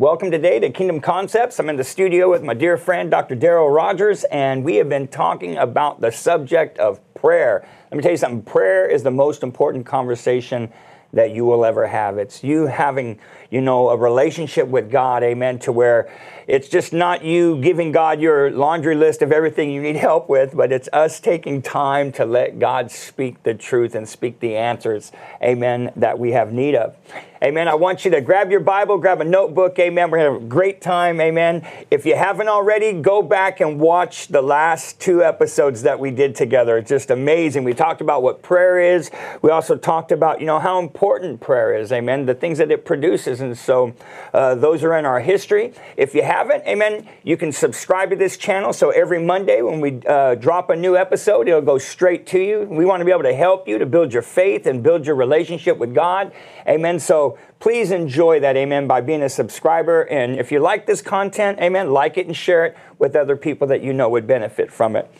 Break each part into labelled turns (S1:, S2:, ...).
S1: Welcome today to Kingdom Concepts. I'm in the studio with my dear friend, Dr. Daryl Rogers, and we have been talking about the subject of prayer. Let me tell you something prayer is the most important conversation that you will ever have. It's you having, you know, a relationship with God, amen, to where it's just not you giving God your laundry list of everything you need help with, but it's us taking time to let God speak the truth and speak the answers, amen, that we have need of. Amen. I want you to grab your Bible, grab a notebook. Amen. We're have a great time. Amen. If you haven't already, go back and watch the last two episodes that we did together. It's just amazing. We talked about what prayer is. We also talked about, you know, how important prayer is. Amen. The things that it produces. And so uh, those are in our history. If you haven't, amen, you can subscribe to this channel. So every Monday when we uh, drop a new episode, it'll go straight to you. We want to be able to help you to build your faith and build your relationship with God. Amen. So please enjoy that, amen, by being a subscriber. And if you like this content, amen, like it and share it with other people that you know would benefit from it.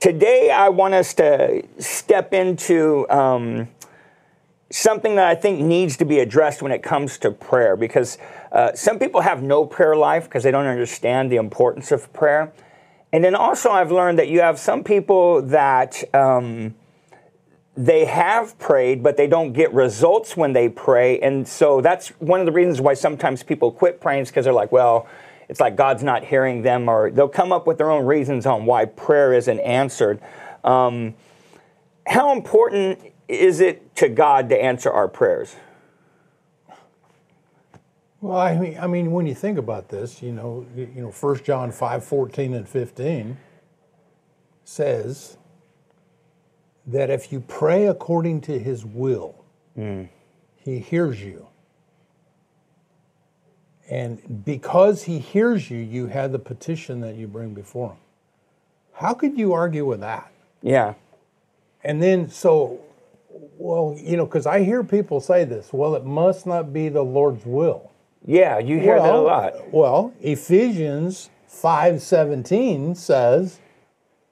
S1: Today, I want us to step into um, something that I think needs to be addressed when it comes to prayer because uh, some people have no prayer life because they don't understand the importance of prayer. And then also, I've learned that you have some people that. Um, they have prayed, but they don't get results when they pray. And so that's one of the reasons why sometimes people quit praying is because they're like, well, it's like God's not hearing them, or they'll come up with their own reasons on why prayer isn't answered. Um, how important is it to God to answer our prayers?
S2: Well, I mean, I mean, when you think about this, you know, you know, First John 5, 14 and 15 says, that if you pray according to his will, mm. he hears you. And because he hears you, you have the petition that you bring before him. How could you argue with that?
S1: Yeah.
S2: And then, so, well, you know, because I hear people say this well, it must not be the Lord's will.
S1: Yeah, you hear
S2: well,
S1: that a lot.
S2: Well, Ephesians 5:17 says,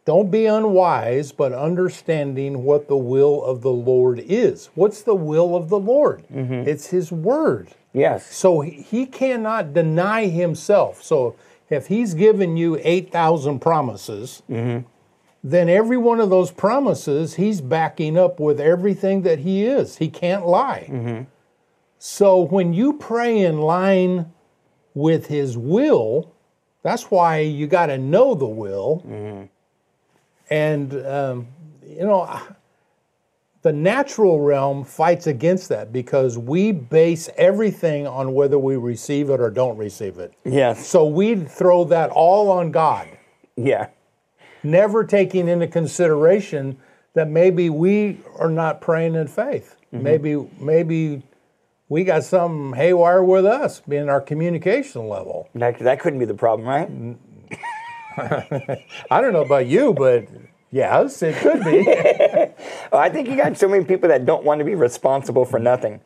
S2: don't be unwise, but understanding what the will of the Lord is. What's the will of the Lord? Mm-hmm. It's His Word.
S1: Yes.
S2: So he cannot deny Himself. So if He's given you 8,000 promises, mm-hmm. then every one of those promises He's backing up with everything that He is. He can't lie. Mm-hmm. So when you pray in line with His will, that's why you got to know the will mm-hmm. And, um, you know, the natural realm fights against that because we base everything on whether we receive it or don't receive it.
S1: Yes.
S2: So we throw that all on God.
S1: Yeah.
S2: Never taking into consideration that maybe we are not praying in faith. Mm-hmm. Maybe maybe we got some haywire with us being our communication level.
S1: That, that couldn't be the problem, right?
S2: I don't know about you, but yes, it could be.
S1: well, I think you got so many people that don't want to be responsible for nothing.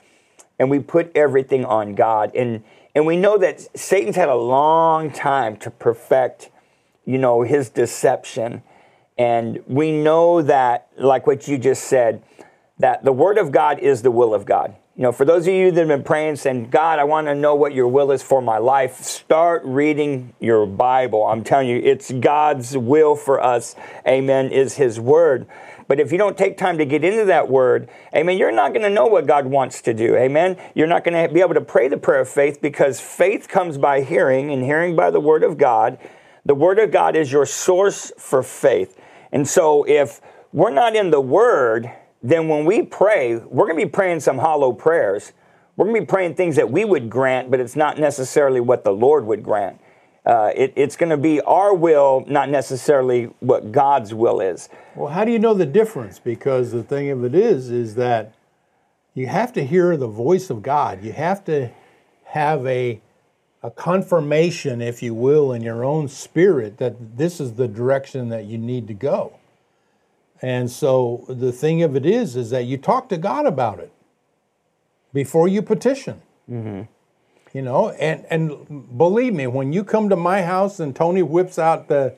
S1: And we put everything on God. And and we know that Satan's had a long time to perfect, you know, his deception. And we know that, like what you just said, that the word of God is the will of God. You know, for those of you that have been praying, saying, God, I want to know what your will is for my life, start reading your Bible. I'm telling you, it's God's will for us. Amen, is His Word. But if you don't take time to get into that Word, amen, you're not going to know what God wants to do. Amen. You're not going to be able to pray the prayer of faith because faith comes by hearing and hearing by the Word of God. The Word of God is your source for faith. And so if we're not in the Word, then when we pray, we're going to be praying some hollow prayers. We're going to be praying things that we would grant, but it's not necessarily what the Lord would grant. Uh, it, it's going to be our will, not necessarily what God's will is.
S2: Well, how do you know the difference? Because the thing of it is, is that you have to hear the voice of God. You have to have a a confirmation, if you will, in your own spirit that this is the direction that you need to go. And so the thing of it is, is that you talk to God about it before you petition. Mm-hmm. You know, and and believe me, when you come to my house and Tony whips out the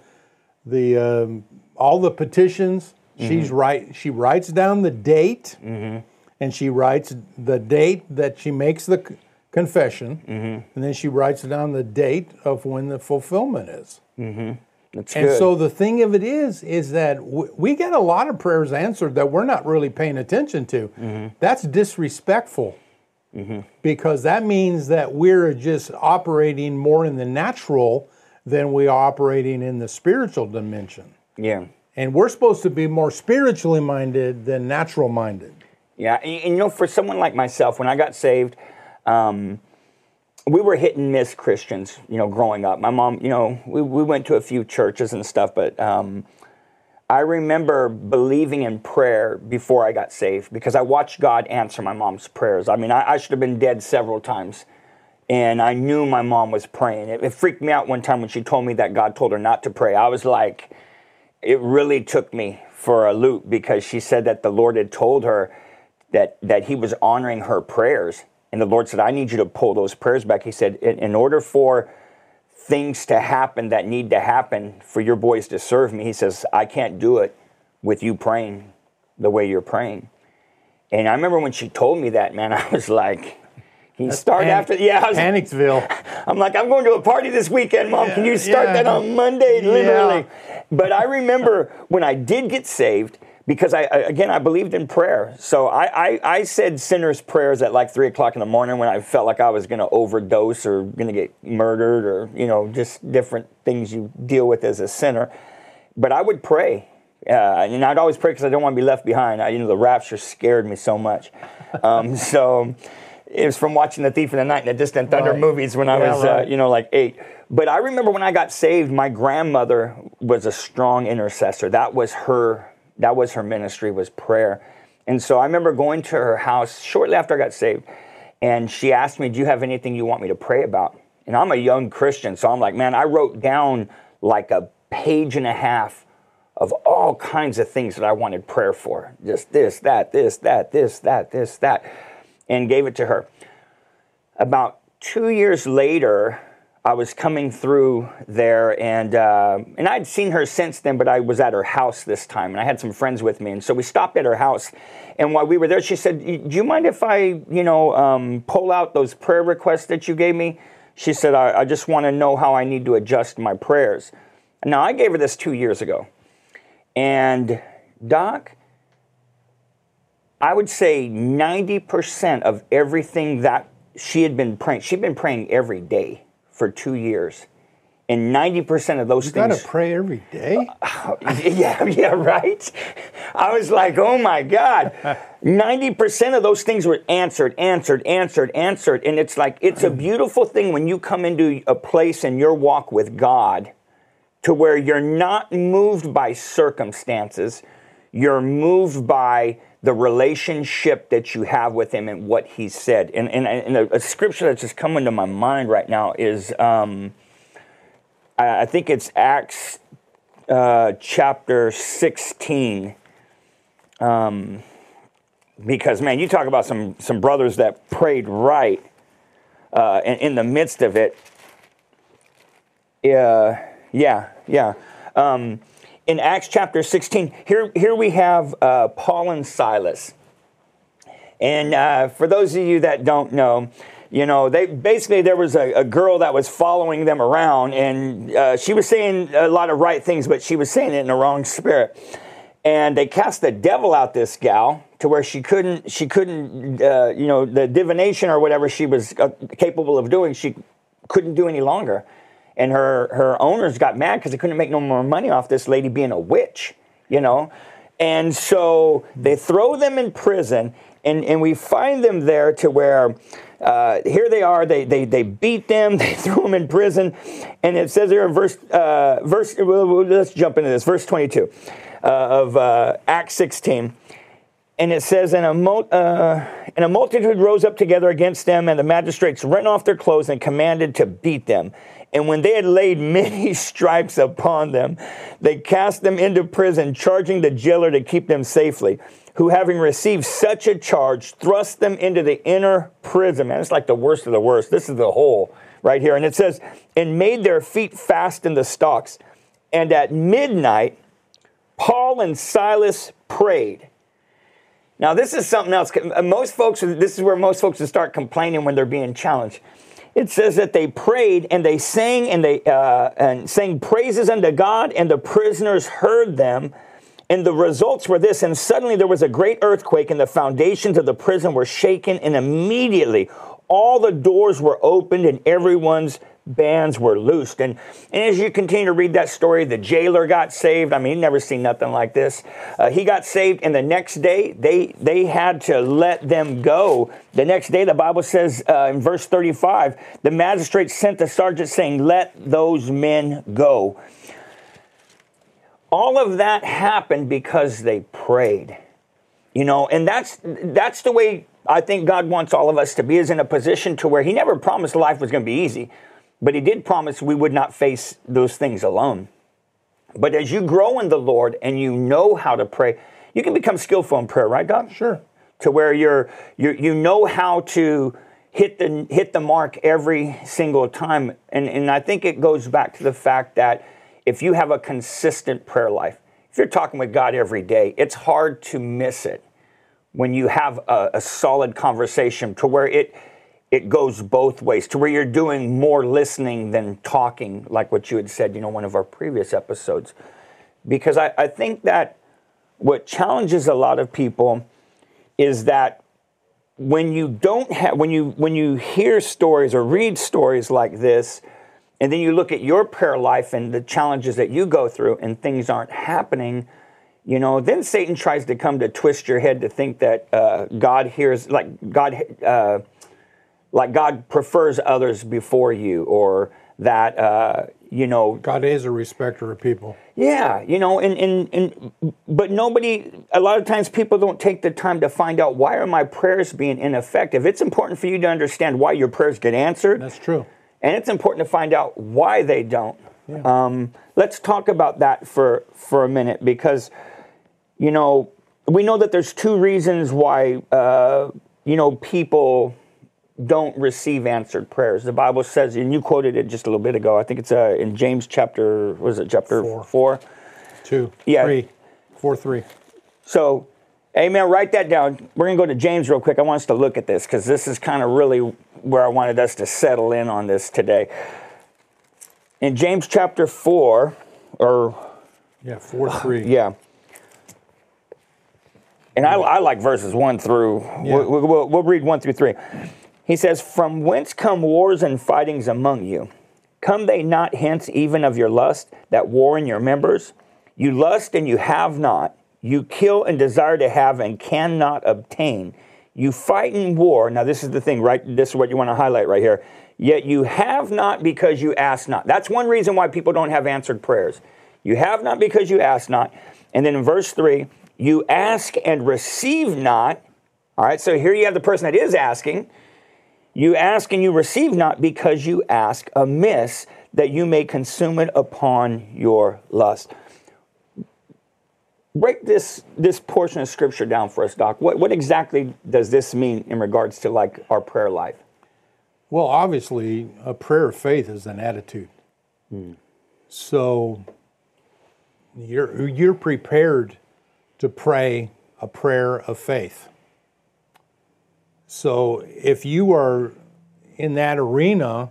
S2: the um, all the petitions, mm-hmm. she's right. She writes down the date, mm-hmm. and she writes the date that she makes the confession, and then she writes down the date of when the fulfillment is.
S1: That's
S2: And
S1: good.
S2: so the thing of it is, is that w- we get a lot of prayers answered that we're not really paying attention to.
S1: Mm-hmm.
S2: That's disrespectful because that means that we're just operating more in the natural than we are operating in the spiritual dimension.
S1: yeah.
S2: And we're supposed to be more spiritually minded than natural minded.
S1: Yeah, and, and, you know, for someone like myself, when I got saved, um, we were hit and miss Christians. You know, growing up, my mom, you know, we, we went to a few churches and stuff, but um, I remember believing in prayer before I got saved because I watched God answer my mom's prayers. I mean, I, I should have been dead several times, and I knew my mom was praying. It, it freaked me out one time when she told me that God told her not to pray. I was like, it really took me for a loop because she said that the Lord had told her that that He was honoring her prayers, and the Lord said, "I need you to pull those prayers back." He said, "In, in order for things to happen that need to happen for your boys to serve me," He says, "I can't do it with you praying the way you're praying." And I remember when she told me that, man, I was like. Can you start
S2: Panic-
S1: after? Yeah, I was,
S2: Panicsville.
S1: I'm like, I'm going to a party this weekend, Mom. Can you start
S2: yeah.
S1: that on Monday, literally? But I remember when I did get saved, because I, again I believed in prayer. So I, I, I said sinners' prayers at like three o'clock in the morning when I felt like I was going to overdose or going to get murdered or you know just different things you deal with as a sinner. But I would pray. Uh, and I'd always pray because I don't want to be left behind. I, you know, the rapture scared me so much. Um, so it was from watching The Thief in the Night and the Distant Thunder
S2: Right.
S1: movies when I
S2: Yeah,
S1: was,
S2: right.
S1: uh, you know, like eight. But I remember when I got saved, my grandmother was a strong intercessor. That was her. That was her ministry was prayer. And so I remember going to her house shortly after I got saved, and she asked me, "Do you have anything you want me to pray about?" And I'm a young Christian, so I'm like, "Man, I wrote down like a page and a half of all kinds of things that I wanted prayer for. Just this, that, this, that, this, that, this, that, and gave it to her. About two years later, I was coming through there, and uh, and I'd seen her since then, but I was at her house this time, and I had some friends with me, and so we stopped at her house. And while we were there, she said, "Do you mind if I, you know, um, pull out those prayer requests that you gave me?" She said, "I, I just want to know how I need to adjust my prayers." Now I gave her this two years ago, and Doc, I would say 90% of everything that she had been praying, she'd been praying every day for two years. And 90% of those things.
S2: You got to pray every day.
S1: yeah, yeah, right? I was like, oh my God. 90% of those things were answered, answered, answered, answered. And it's like, it's a beautiful thing when you come into a place in your walk with God to where you're not moved by circumstances, you're moved by the relationship that you have with Him and what He said. And, and, and a, a scripture that's just coming to my mind right now is um, I, I think it's Acts uh, chapter 16. Um, because, man, you talk about some, some brothers that prayed right uh, in, in the midst of it. Yeah, yeah, yeah. Um, in Acts chapter 16, here, here we have uh, Paul and Silas. And uh, for those of you that don't know, you know, they basically there was a, a girl that was following them around, and uh, she was saying a lot of right things, but she was saying it in the wrong spirit. And they cast the devil out this gal to where she couldn't, she couldn't, uh, you know, the divination or whatever she was uh, capable of doing, she couldn't do any longer. And her her owners got mad because they couldn't make no more money off this lady being a witch, you know. And so they throw them in prison, and, and we find them there to where uh, here they are. They, they, they beat them, they threw them in prison. And it says there in verse, uh, verse well, let's jump into this, verse 22 uh, of uh, Acts 16. And it says, and a, uh, and a multitude rose up together against them, and the magistrates rent off their clothes and commanded to beat them. And when they had laid many stripes upon them, they cast them into prison, charging the jailer to keep them safely. Who, having received such a charge, thrust them into the inner prison. Man, it's like the worst of the worst. This is the whole right here. And it says, and made their feet fast in the stocks. And at midnight, Paul and Silas prayed. Now, this is something else. Uh, most folks, this is where most folks start complaining when they're being challenged. It says that they prayed and they sang and they uh, and sang praises unto God, and the prisoners heard them. And the results were this, and suddenly there was a great earthquake, and the foundations of the prison were shaken, and immediately all the doors were opened, and everyone's bands were loosed. And, and as you continue to read that story, the jailer got saved. I mean, he'd never seen nothing like this. Uh, he got saved, and the next day they they had to let them go. The next day, the Bible says uh, in verse 35, the magistrate sent the sergeant saying, "Let those men go." All of that happened because they prayed. You know, and that's that's the way I think God wants all of us to be is in a position to where he never promised life was going to be easy. But he did promise we would not face those things alone. But as you grow in the Lord and you know how to pray, you can become skillful in prayer, right, God?
S2: Sure.
S1: To where you're, you you know how to hit the hit the mark every single time. And and I think it goes back to the fact that if you have a consistent prayer life, if you're talking with God every day, it's hard to miss it when you have a, a solid conversation to where it it goes both ways to where you're doing more listening than talking, like what you had said, you know, one of our previous episodes. Because I, I think that what challenges a lot of people is that when you don't have when you when you hear stories or read stories like this, and then you look at your prayer life and the challenges that you go through and things aren't happening, you know, then Satan tries to come to twist your head to think that uh, God hears, like God, uh, like God prefers others before you, or that uh, you know
S2: God is a respecter of people.
S1: Yeah, you know, and, and and but nobody. A lot of times, people don't take the time to find out why are my prayers being ineffective. It's important for you to understand why your prayers get answered.
S2: That's true,
S1: and it's important to find out why they don't. Yeah. Um, let's talk about that for for a minute because you know we know that there's two reasons why uh, you know people don't receive answered prayers. The Bible says, and you quoted it just a little bit ago. I think it's uh, in James chapter, was it chapter four? four?
S2: Two. Yeah. Three. Four, three.
S1: So, amen. Write that down. We're going to go to James real quick. I want us to look at this because this is kind of really where I wanted us to settle in on this today. In James chapter four, or.
S2: Yeah, four, three.
S1: Yeah. And I, I like verses one through, yeah. we'll, we'll, we'll read one through three. He says, From whence come wars and fightings among you? Come they not hence even of your lust that war in your members? You lust and you have not. You kill and desire to have and cannot obtain. You fight in war. Now, this is the thing, right? This is what you want to highlight right here. Yet you have not because you ask not. That's one reason why people don't have answered prayers. You have not because you ask not. And then in verse 3, you ask and receive not. All right, so here you have the person that is asking. You ask and you receive not because you ask amiss, that you may consume it upon your lust. Break this, this portion of scripture down for us, Doc. What, what exactly does this mean in regards to like our prayer life?
S2: Well, obviously, a prayer of faith is an attitude. Hmm. So you're, you're prepared to pray a prayer of faith. So if you are in that arena,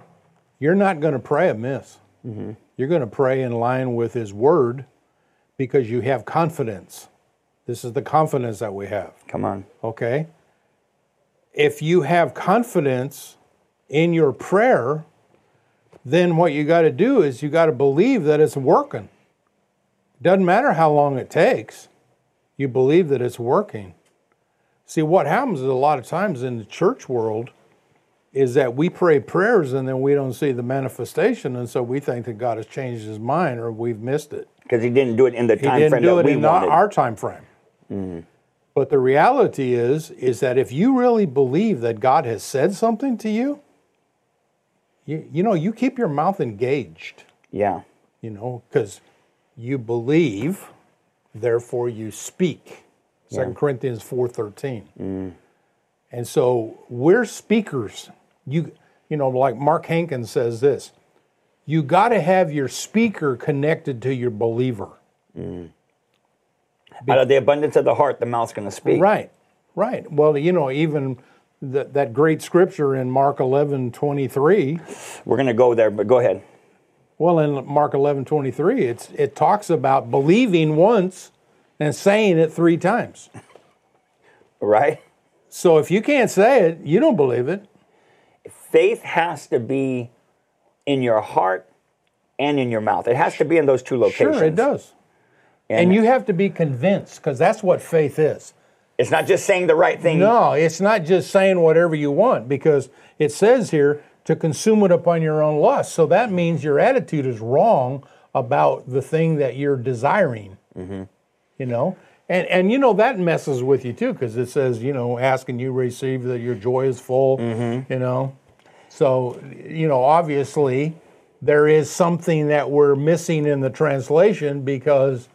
S2: you're not going to pray amiss. Mm-hmm. You're going to pray in line with His Word because you have confidence. This is the confidence that we have.
S1: Come on.
S2: Okay? If you have confidence in your prayer, then what you got to do is you got to believe that it's working. Doesn't matter how long it takes, you believe that it's working. See, what happens is a lot of times in the church world is that we pray prayers and then we don't see the manifestation, and so we think that God has changed His mind or we've missed it
S1: because He didn't do it in the time
S2: he didn't
S1: frame
S2: do
S1: that
S2: it
S1: we
S2: in
S1: wanted.
S2: our time frame. Mm-hmm. But the reality is, is that if you really believe that God has said something to you, you, you know, you keep your mouth engaged.
S1: Yeah.
S2: You know, because you believe, therefore you speak. Second yeah. Corinthians four thirteen. Mm. And so we're speakers. You you know, like Mark Hankins says this. You got to have your speaker connected to your believer.
S1: Mm. Out of the abundance of the heart, the mouth's going to speak.
S2: Right. Right. Well, you know, even that that great scripture in Mark 11 23.
S1: We're going to go there, but go ahead.
S2: Well, in Mark 11 23, it's, it talks about believing once and saying it three times.
S1: Right?
S2: So if you can't say it, you don't believe it.
S1: Faith has to be in your heart and in your mouth. It has to be in those two locations.
S2: Sure, it does.
S1: And,
S2: And you have to be convinced because that's what faith is.
S1: it's not just saying the right thing.
S2: No, it's not just saying whatever you want because it says here to consume it upon your own lust. So that means your attitude is wrong about the thing that you're desiring. Mm-hmm. You know, and and you know that messes with you too because it says you know asking you receive that your joy is full. You know, so you know obviously there is something that we're missing in the translation because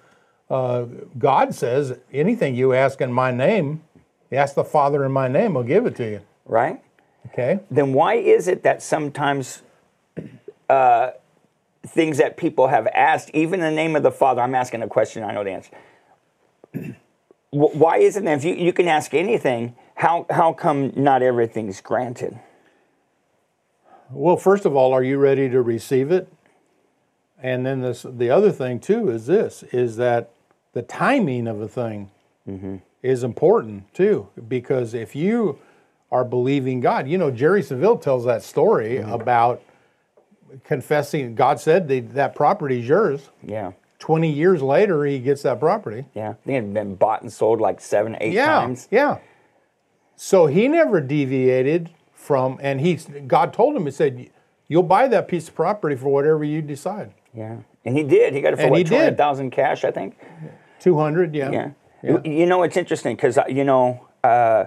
S2: uh, God says anything you ask in my name, ask the Father in my name, I'll give it to you.
S1: Right?
S2: Okay.
S1: Then why is it that sometimes uh, things that people have asked, even in the name of the Father, I'm asking a question, I know the answer. Wh- Why is it that if you, you can ask anything, how, how come not everything's granted?
S2: Well, first of all, are you ready to receive it? And then this, the other thing too is this: is that the timing of a thing mm-hmm. is important too, because if you are believing God, you know, Jerry Savelle tells that story mm-hmm. about confessing. God said that property is yours.
S1: Yeah.
S2: Twenty years later, he gets that property.
S1: Yeah. I think it had been bought and sold like seven, eight
S2: yeah,
S1: times.
S2: Yeah. So he never deviated from, and he God told him, He said, "You'll buy that piece of property for whatever you decide."
S1: Yeah. And he did. He got it for
S2: And
S1: what, 200000 cash, I think?
S2: Two hundred, yeah.
S1: Yeah.
S2: Yeah.
S1: You know, it's interesting because, you know, uh,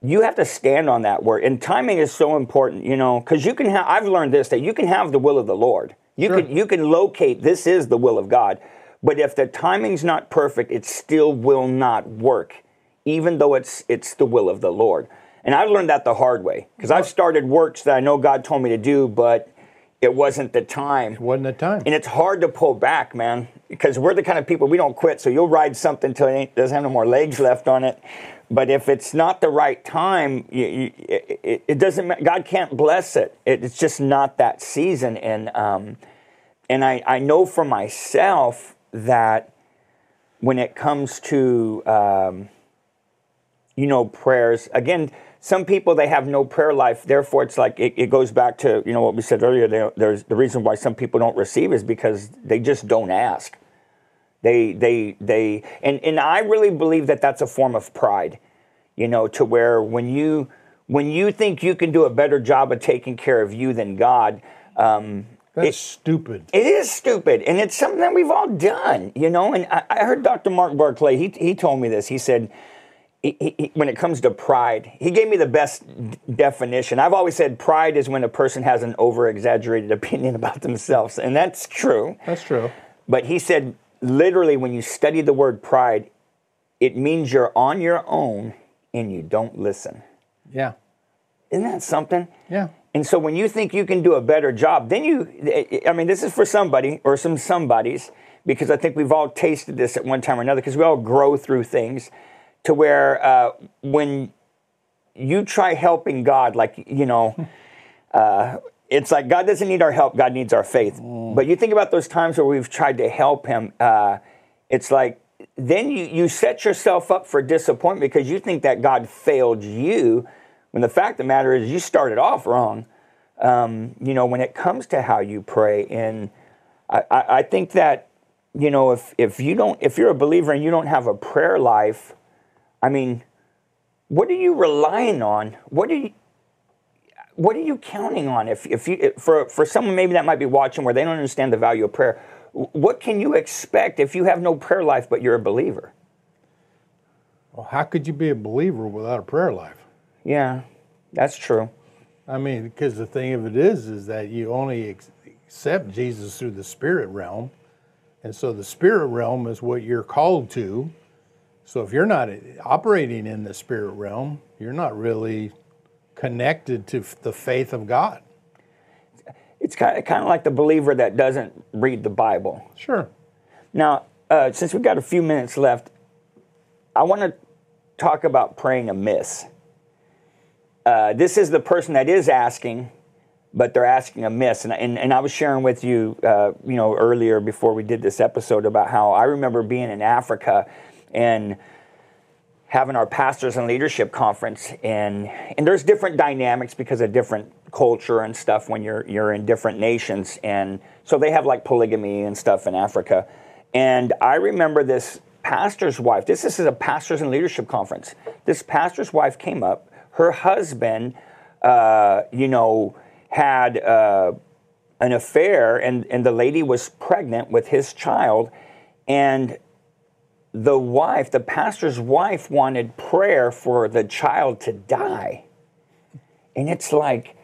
S1: you have to stand on that word. And timing is so important, you know, because you can have, I've learned this, that you can have the will of the Lord. You,
S2: Sure.
S1: can, you can locate, this is the will of God. But if the timing's not perfect, it still will not work, even though it's, it's the will of the Lord. And I've learned that the hard way because I've started works that I know God told me to do, but it wasn't the time.
S2: It wasn't the time.
S1: And it's hard to pull back, man, because we're the kind of people we don't quit. So you'll ride something till it ain't, doesn't have no more legs left on it. But if it's not the right time, you, you, it, it- doesn't. God can't bless it. it. It's just not that season. And um, and I, I know for myself that when it comes to um, you know prayers again some people they have no prayer life therefore it's like it, it goes back to you know what we said earlier there, there's the reason why some people don't receive is because they just don't ask they they they and and i really believe that that's a form of pride you know to where when you when you think you can do a better job of taking care of you than god um,
S2: That's stupid.
S1: it is stupid, and it's something that we've all done, you know. And I, I heard Dr. Mark Barclay. He he told me this. He said, he- he- when it comes to pride, he gave me the best d- definition. I've always said pride is when a person has an over exaggerated opinion about themselves, and that's true.
S2: That's true.
S1: But he said, literally, when you study the word pride, it means you're on your own and you don't listen.
S2: Yeah.
S1: Isn't that something?
S2: Yeah.
S1: And so when you think you can do a better job, then you, I mean, this is for somebody or some somebodies, because I think we've all tasted this at one time or another, because we all grow through things to where uh, when you try helping God, like, you know, uh, it's like God doesn't need our help, God needs our faith. But you think about those times where we've tried to help Him, uh, it's like, then you, you set yourself up for disappointment because you think that God failed you, when the fact of the matter is you started off wrong. Um, you know, when it comes to how you pray, and I, I, I think that, you know, if, if you don't, if you're a believer and you don't have a prayer life, I mean, what are you relying on? What are you, what are you counting on? If, if you, for, for someone maybe that might be watching where they don't understand the value of prayer, what can you expect if you have no prayer life but you're a believer?
S2: Well, how could you be a believer without a prayer life?
S1: Yeah, that's true.
S2: I mean, because the thing of it is, is that you only ex- accept Jesus through the spirit realm, and so the spirit realm is what you're called to. So if you're not operating in the spirit realm, you're not really connected to the faith of God.
S1: It's kind of, kind of like the believer that doesn't read the Bible.
S2: Sure.
S1: Now, uh, since we've got a few minutes left, I want to talk about praying amiss. Uh, this is the person that is asking, but they're asking amiss. And, and, and I was sharing with you, uh, you know, earlier before we did this episode about how I remember being in Africa and having our pastors and leadership conference and and there's different dynamics because of different culture and stuff when you're you're in different nations. And so they have like polygamy and stuff in Africa. And I remember this pastor's wife this, this is a pastors and leadership conference. This pastor's wife came up. Her husband uh, you know had uh, an affair and and the lady was pregnant with his child. And the wife, the pastor's wife, wanted prayer for the child to die. And it's like,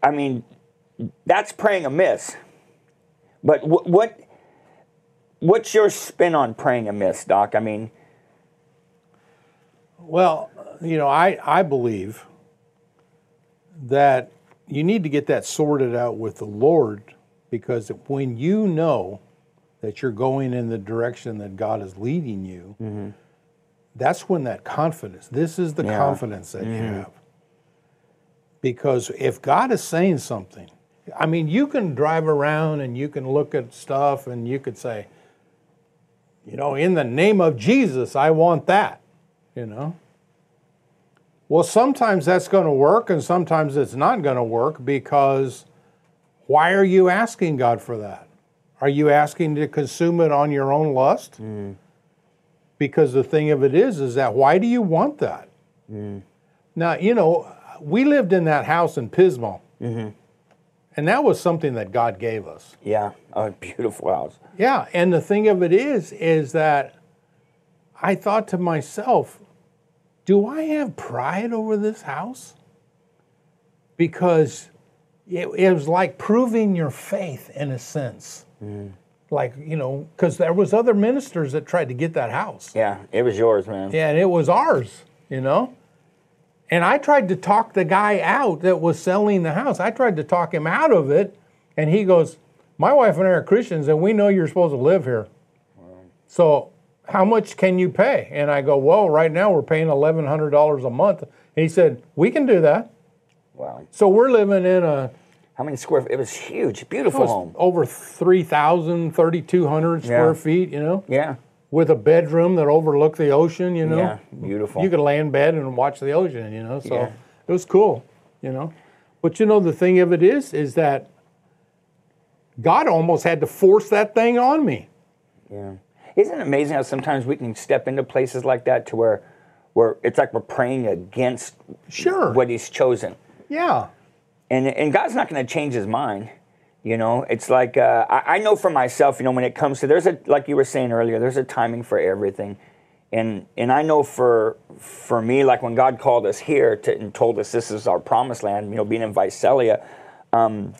S1: I mean, that's praying amiss. But what, what what's your spin on praying amiss, Doc? I mean,
S2: well, you know, I, I believe that you need to get that sorted out with the Lord because when you know that you're going in the direction that God is leading you, mm-hmm. that's when that confidence, this is the yeah. confidence that mm-hmm. you have. Because if God is saying something, I mean, you can drive around and you can look at stuff and you could say, you know, in the name of Jesus, I want that, you know. Well, sometimes that's going to work and sometimes it's not going to work because why are you asking God for that? Are you asking to consume it on your own lust? Mm. Because the thing of it is, is that why do you want that? Mm. Now, you know, we lived in that house in Pismo. Mm-hmm. And that was something that God gave us.
S1: Yeah, a beautiful house.
S2: Yeah, and the thing of it is, is that I thought to myself, do I have pride over this house? Because it, it was like proving your faith in a sense. Mm. Like you know, because there was other ministers that tried to get that house.
S1: Yeah, it was yours, man.
S2: Yeah, and it was ours. You know, and I tried to talk the guy out that was selling the house. I tried to talk him out of it, and he goes, "My wife and I are Christians, and we know you're supposed to live here. Wow. So how much can you pay?" And I go, "Well, right now we're paying eleven hundred dollars a month." And he said, "We can do that."
S1: Wow.
S2: So we're living in a
S1: how many square? It was huge, beautiful was home.
S2: Over 3,000, 3,200 square yeah. feet. You know.
S1: Yeah.
S2: With a bedroom that overlooked the ocean. You know.
S1: Yeah, beautiful.
S2: You could lay in bed and watch the ocean. You know, so yeah. it was cool. You know, but you know the thing of it is, is that God almost had to force that thing on me.
S1: Yeah. Isn't it amazing how sometimes we can step into places like that to where, where it's like we're praying against
S2: sure
S1: what He's chosen.
S2: Yeah
S1: and and God's not going to change His mind. You know, it's like uh, I, I, know for myself. You know, when it comes to there's a like you were saying earlier, there's a timing for everything, and and I know for for me, like when God called us here to, and told us this is our promised land. You know, being in Visalia, um,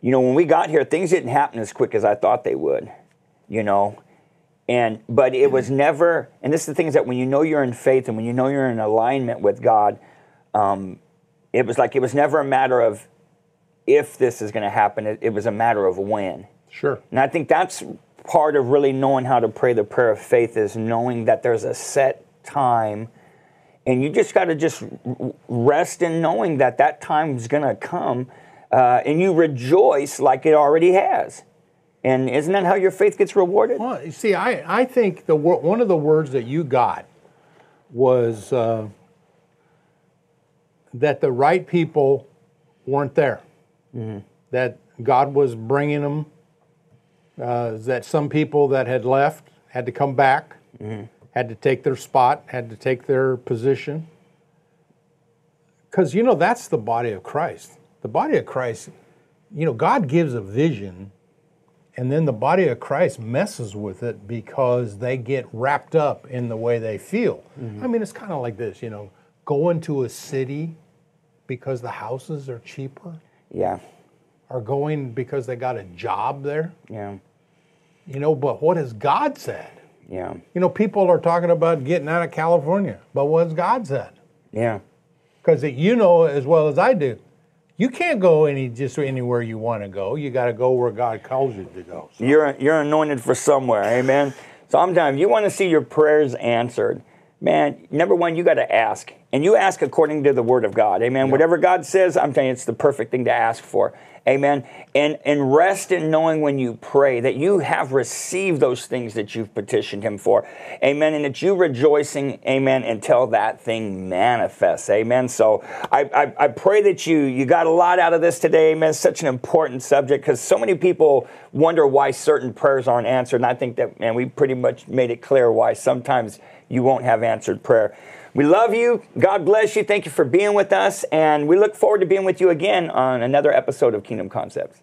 S1: you know, when we got here, things didn't happen as quick as I thought they would. You know, and but it was never. And this is the thing is that when you know you're in faith and when you know you're in alignment with God. Um, it was like it was never a matter of if this is going to happen, it, it was a matter of when.
S2: Sure.
S1: And I think that's part of really knowing how to pray the prayer of faith is knowing that there's a set time and you just got to just rest in knowing that that time is going to come uh, and you rejoice like it already has and isn't that how your faith gets rewarded
S2: well you see i, I think the one of the words that you got was uh, that the right people weren't there. Mm-hmm. That God was bringing them. Uh, that some people that had left had to come back, mm-hmm. had to take their spot, had to take their position. Because, you know, that's the body of Christ. The body of Christ, you know, God gives a vision, and then the body of Christ messes with it because they get wrapped up in the way they feel. Mm-hmm. I mean, it's kind of like this, you know, go into a city because the houses are cheaper.
S1: Yeah.
S2: Are going because they got a job there.
S1: Yeah.
S2: You know, but what has God said?
S1: Yeah.
S2: You know, people are talking about getting out of California, but what has God said?
S1: Yeah.
S2: Because you know as well as I do, you can't go any just anywhere you want to go. You got to go where God calls you to go.
S1: So. You're you're anointed for somewhere, amen. Sometimes you want to see your prayers answered man, number one, you got to ask. And you ask according to the word of God. Amen. Whatever God says, I'm telling you, it's the perfect thing to ask for. Amen. And and rest in knowing when you pray that you have received those things that you've petitioned him for. Amen. And that you rejoicing, amen, until that thing manifests. Amen. So I, I, I pray that you you got a lot out of this today. Amen. It's such an important subject because so many people wonder why certain prayers aren't answered. And I think that man, we pretty much made it clear why sometimes you won't have answered prayer. We love you. God bless you. Thank you for being with us. And we look forward to being with you again on another episode of Kingdom Concepts.